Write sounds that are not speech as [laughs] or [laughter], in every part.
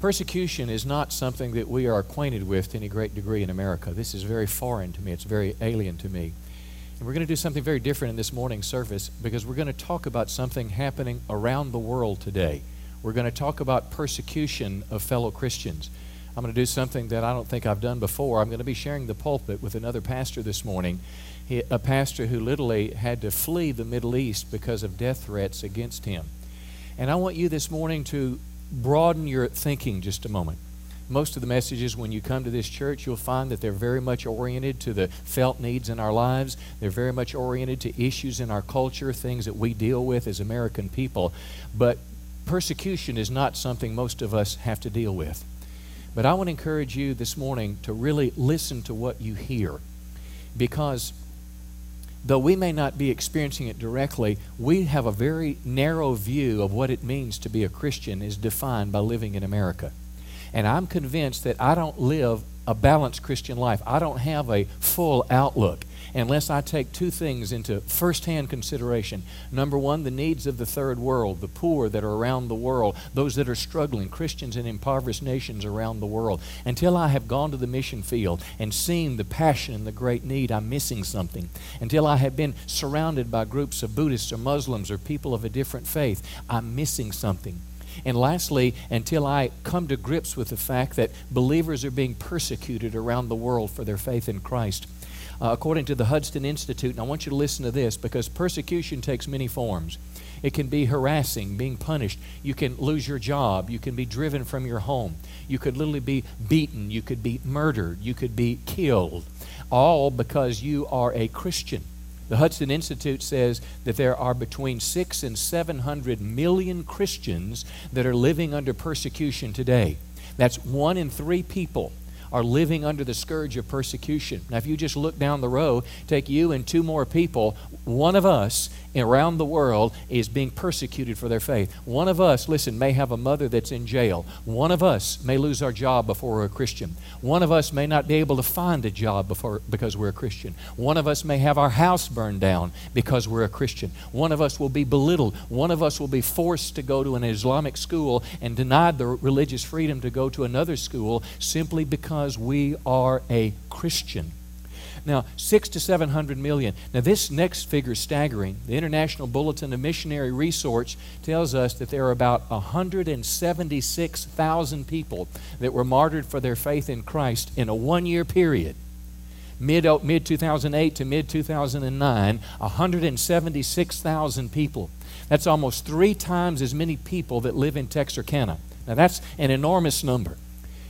Persecution is not something that we are acquainted with to any great degree in America. This is very foreign to me, it's very alien to me. And we're going to do something very different in this morning's service because we're going to talk about something happening around the world today. We're going to talk about persecution of fellow Christians. I'm going to do something that I don't think I've done before. I'm going to be sharing the pulpit with another pastor this morning, he, a pastor who literally had to flee the Middle East because of death threats against him. And I want you this morning to broaden your thinking just a moment. Most of the messages, when you come to this church, you'll find that they're very much oriented to the felt needs in our lives. They're very much oriented to issues in our culture, things that we deal with as American people. But persecution is not something most of us have to deal with. But I want to encourage you this morning to really listen to what you hear. Because though we may not be experiencing it directly, we have a very narrow view of what it means to be a Christian is defined by living in America. And I'm convinced that I don't live a balanced Christian life. I don't have a full outlook unless I take two things into firsthand consideration. Number one, the needs of the third world, the poor that are around the world, those that are struggling, Christians in impoverished nations around the world. Until I have gone to the mission field and seen the passion and the great need, I'm missing something. Until I have been surrounded by groups of Buddhists or Muslims or people of a different faith, I'm missing something. And lastly, until I come to grips with the fact that believers are being persecuted around the world for their faith in Christ, uh, according to the Hudson Institute. And I want you to listen to this because persecution takes many forms. It can be harassing, being punished. You can lose your job. You can be driven from your home. You could literally be beaten. You could be murdered. You could be killed. All because you are a Christian. The Hudson Institute says that there are between six and 700 million Christians that are living under persecution today. That's one in three people are living under the scourge of persecution. Now, if you just look down the row, take you and two more people, one of us around the world is being persecuted for their faith. One of us, listen, may have a mother that's in jail. One of us may lose our job before we're a Christian. One of us may not be able to find a job before, because we're a Christian. One of us may have our house burned down because we're a Christian. One of us will be belittled. One of us will be forced to go to an Islamic school and denied the religious freedom to go to another school simply because we are a Christian. Now, six to seven hundred million. Now, this next figure is staggering. The International Bulletin of Missionary Research tells us that there are about 176,000 people that were martyred for their faith in Christ in a one year period. Mid, mid 2008 to mid 2009, 176,000 people. That's almost three times as many people that live in Texarkana. Now, that's an enormous number.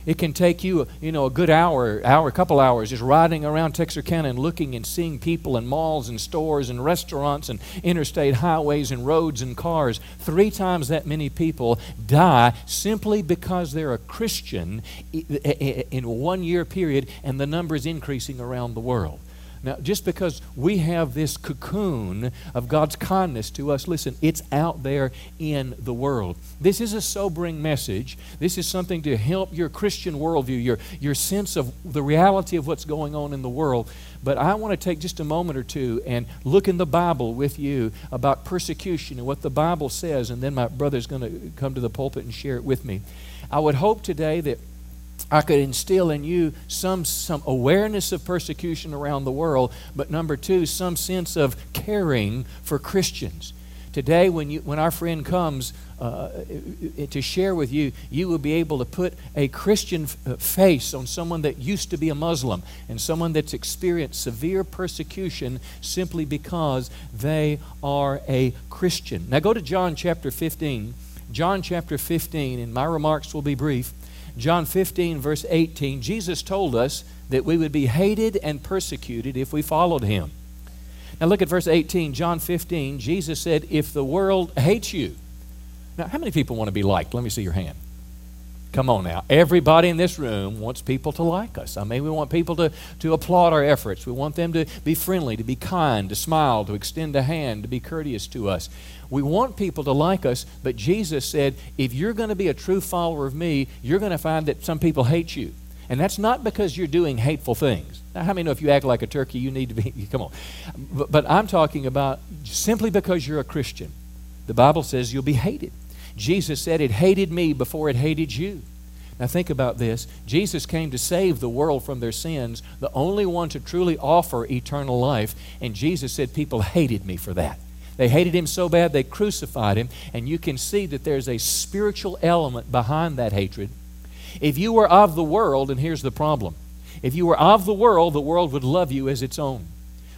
It can take you, you know, a good hour, hour, a couple hours just riding around Texarkana and looking and seeing people in malls and stores and restaurants and interstate highways and roads and cars. Three times that many people die simply because they're a Christian in a one year period, and the number is increasing around the world. Now, just because we have this cocoon of God's kindness to us, listen, it's out there in the world. This is a sobering message. This is something to help your Christian worldview, your, your sense of the reality of what's going on in the world. But I want to take just a moment or two and look in the Bible with you about persecution and what the Bible says, and then my brother's going to come to the pulpit and share it with me. I would hope today that I could instill in you some, some awareness of persecution around the world, but number two, some sense of caring for Christians. Today, when, you, when our friend comes uh, to share with you, you will be able to put a Christian uh, face on someone that used to be a Muslim and someone that's experienced severe persecution simply because they are a Christian. Now, go to John chapter 15. John chapter 15, and my remarks will be brief. John 15, verse 18, Jesus told us that we would be hated and persecuted if we followed him. Now look at verse 18, John 15. Jesus said, If the world hates you. Now, how many people want to be liked? Let me see your hand. Come on now. Everybody in this room wants people to like us. I mean, we want people to, to applaud our efforts. We want them to be friendly, to be kind, to smile, to extend a hand, to be courteous to us. We want people to like us, but Jesus said, if you're going to be a true follower of me, you're going to find that some people hate you. And that's not because you're doing hateful things. Now, how many know if you act like a turkey, you need to be, [laughs] come on. But, but I'm talking about simply because you're a Christian. The Bible says you'll be hated. Jesus said it hated me before it hated you. Now, think about this. Jesus came to save the world from their sins, the only one to truly offer eternal life. And Jesus said, People hated me for that. They hated him so bad they crucified him. And you can see that there's a spiritual element behind that hatred. If you were of the world, and here's the problem if you were of the world, the world would love you as its own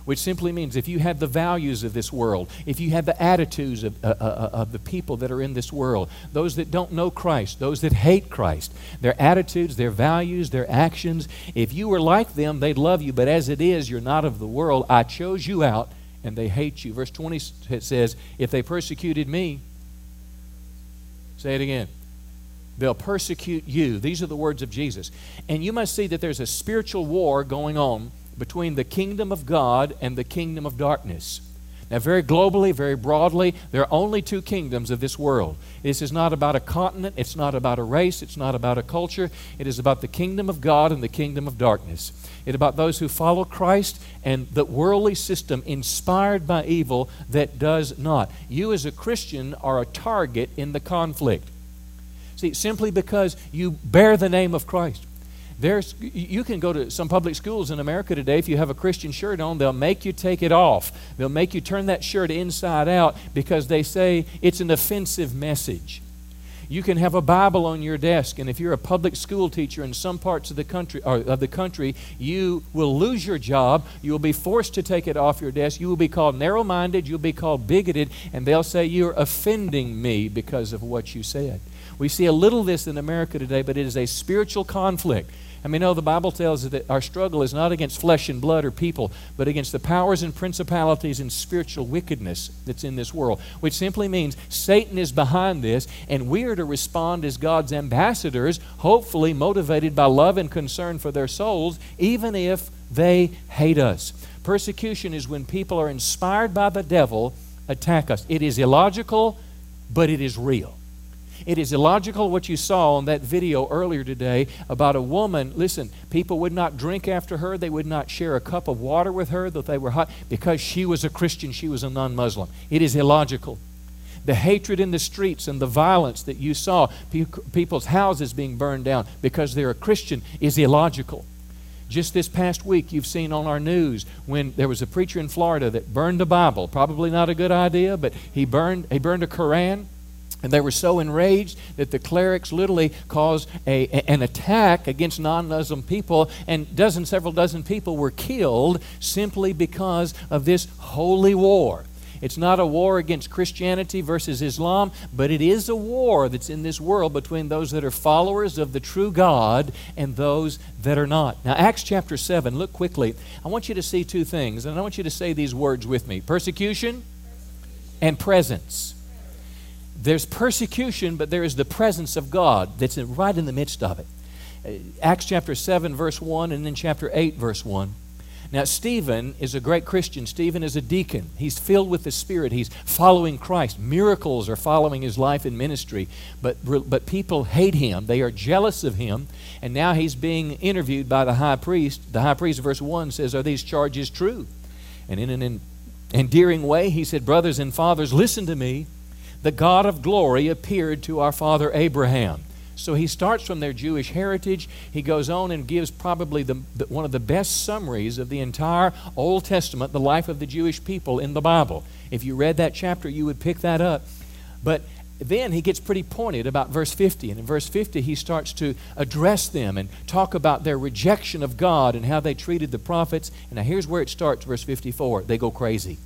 which simply means if you have the values of this world, if you have the attitudes of, uh, uh, uh, of the people that are in this world, those that don't know Christ, those that hate Christ, their attitudes, their values, their actions, if you were like them, they'd love you. But as it is, you're not of the world. I chose you out, and they hate you. Verse 20 says, If they persecuted me, say it again. They'll persecute you. These are the words of Jesus. And you must see that there's a spiritual war going on between the kingdom of God and the kingdom of darkness. Now, very globally, very broadly, there are only two kingdoms of this world. This is not about a continent, it's not about a race, it's not about a culture. It is about the kingdom of God and the kingdom of darkness. It's about those who follow Christ and the worldly system inspired by evil that does not. You, as a Christian, are a target in the conflict. See, simply because you bear the name of Christ. There's, you can go to some public schools in America today. If you have a Christian shirt on, they'll make you take it off. They'll make you turn that shirt inside out because they say it's an offensive message. You can have a Bible on your desk, and if you're a public school teacher in some parts of the country, of the country, you will lose your job. You will be forced to take it off your desk. You will be called narrow-minded. You'll be called bigoted, and they'll say you're offending me because of what you said. We see a little of this in America today, but it is a spiritual conflict. I mean, no, the Bible tells us that our struggle is not against flesh and blood or people, but against the powers and principalities and spiritual wickedness that's in this world, which simply means Satan is behind this, and we are to respond as God's ambassadors, hopefully motivated by love and concern for their souls, even if they hate us. Persecution is when people are inspired by the devil attack us. It is illogical, but it is real. It is illogical what you saw on that video earlier today about a woman. Listen, people would not drink after her, they would not share a cup of water with her, that they were hot, because she was a Christian, she was a non Muslim. It is illogical. The hatred in the streets and the violence that you saw, people's houses being burned down because they're a Christian, is illogical. Just this past week, you've seen on our news when there was a preacher in Florida that burned a Bible. Probably not a good idea, but he burned, he burned a Koran. And they were so enraged that the clerics literally caused a, an attack against non Muslim people, and dozen, several dozen people were killed simply because of this holy war. It's not a war against Christianity versus Islam, but it is a war that's in this world between those that are followers of the true God and those that are not. Now, Acts chapter 7, look quickly. I want you to see two things, and I want you to say these words with me persecution and presence. There's persecution, but there is the presence of God that's right in the midst of it. Uh, Acts chapter 7, verse 1, and then chapter 8, verse 1. Now, Stephen is a great Christian. Stephen is a deacon. He's filled with the Spirit. He's following Christ. Miracles are following his life and ministry. But, but people hate him. They are jealous of him. And now he's being interviewed by the high priest. The high priest, verse 1, says, Are these charges true? And in an endearing way, he said, Brothers and fathers, listen to me the God of glory appeared to our father Abraham. So he starts from their Jewish heritage. He goes on and gives probably the, the, one of the best summaries of the entire Old Testament, the life of the Jewish people in the Bible. If you read that chapter, you would pick that up. But then he gets pretty pointed about verse 50. And in verse 50, he starts to address them and talk about their rejection of God and how they treated the prophets. And now here's where it starts, verse 54. They go crazy.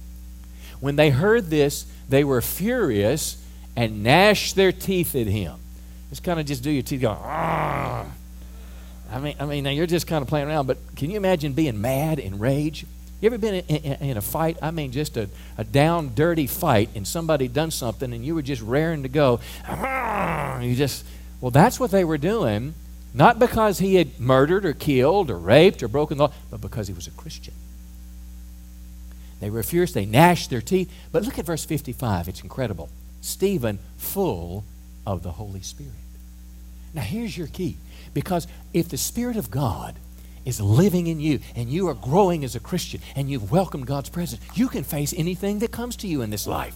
When they heard this, they were furious and gnashed their teeth at him. Just kind of just do your teeth go, I mean, I mean, now you're just kind of playing around, but can you imagine being mad and rage? You ever been in, in, in, a fight? I mean, just a, a down, dirty fight, and somebody done something, and you were just raring to go. You just, well, that's what they were doing, not because he had murdered or killed or raped or broken the law, but because he was a Christian. They were fierce, they gnashed their teeth. But look at verse 55, it's incredible. Stephen, full of the Holy Spirit. Now, here's your key. Because if the Spirit of God is living in you and you are growing as a Christian and you've welcomed God's presence, you can face anything that comes to you in this life.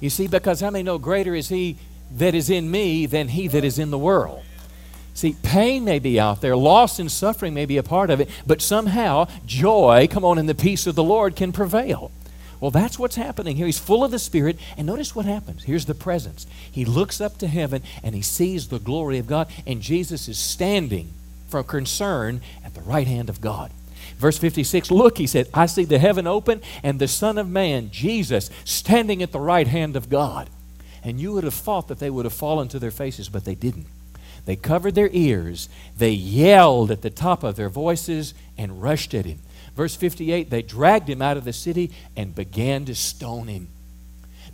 You see, because how many know greater is He that is in me than He that is in the world? See, pain may be out there, loss and suffering may be a part of it, but somehow joy, come on, and the peace of the Lord can prevail. Well, that's what's happening here. He's full of the Spirit, and notice what happens. Here's the presence. He looks up to heaven and he sees the glory of God, and Jesus is standing from concern at the right hand of God. Verse 56 Look, he said, I see the heaven open and the Son of Man, Jesus, standing at the right hand of God. And you would have thought that they would have fallen to their faces, but they didn't. They covered their ears, they yelled at the top of their voices, and rushed at him. Verse 58 They dragged him out of the city and began to stone him.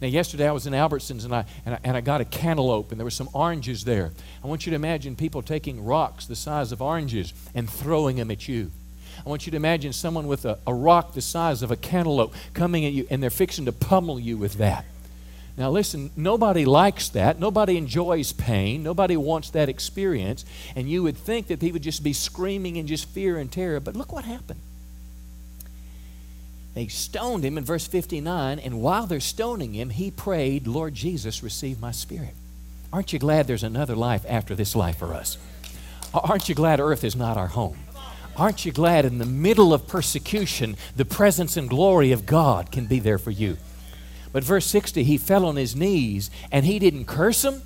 Now, yesterday I was in Albertsons and I, and I, and I got a cantaloupe and there were some oranges there. I want you to imagine people taking rocks the size of oranges and throwing them at you. I want you to imagine someone with a, a rock the size of a cantaloupe coming at you and they're fixing to pummel you with that. Now, listen, nobody likes that. Nobody enjoys pain. Nobody wants that experience. And you would think that he would just be screaming in just fear and terror. But look what happened. They stoned him in verse 59, and while they're stoning him, he prayed, Lord Jesus, receive my spirit. Aren't you glad there's another life after this life for us? Aren't you glad earth is not our home? Aren't you glad in the middle of persecution, the presence and glory of God can be there for you? But verse 60, he fell on his knees and he didn't curse them.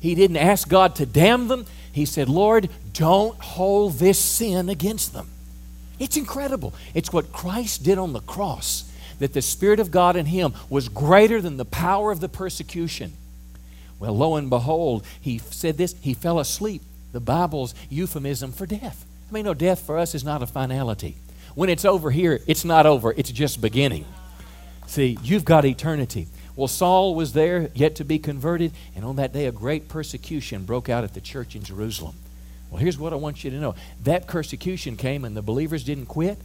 He didn't ask God to damn them. He said, Lord, don't hold this sin against them. It's incredible. It's what Christ did on the cross, that the Spirit of God in him was greater than the power of the persecution. Well, lo and behold, he said this, he fell asleep. The Bible's euphemism for death. I mean, no, death for us is not a finality. When it's over here, it's not over, it's just beginning. See, you've got eternity. Well, Saul was there, yet to be converted, and on that day a great persecution broke out at the church in Jerusalem. Well, here's what I want you to know that persecution came, and the believers didn't quit.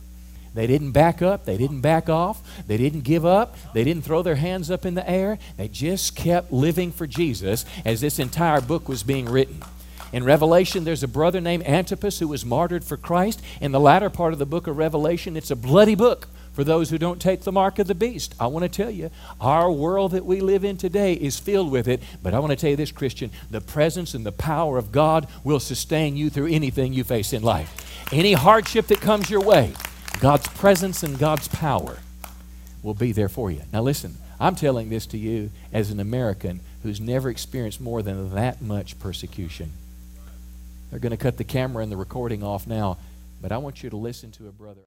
They didn't back up. They didn't back off. They didn't give up. They didn't throw their hands up in the air. They just kept living for Jesus as this entire book was being written. In Revelation, there's a brother named Antipas who was martyred for Christ. In the latter part of the book of Revelation, it's a bloody book for those who don't take the mark of the beast. I want to tell you, our world that we live in today is filled with it. But I want to tell you this, Christian the presence and the power of God will sustain you through anything you face in life. Any hardship that comes your way, God's presence and God's power will be there for you. Now, listen, I'm telling this to you as an American who's never experienced more than that much persecution. They're going to cut the camera and the recording off now, but I want you to listen to a brother.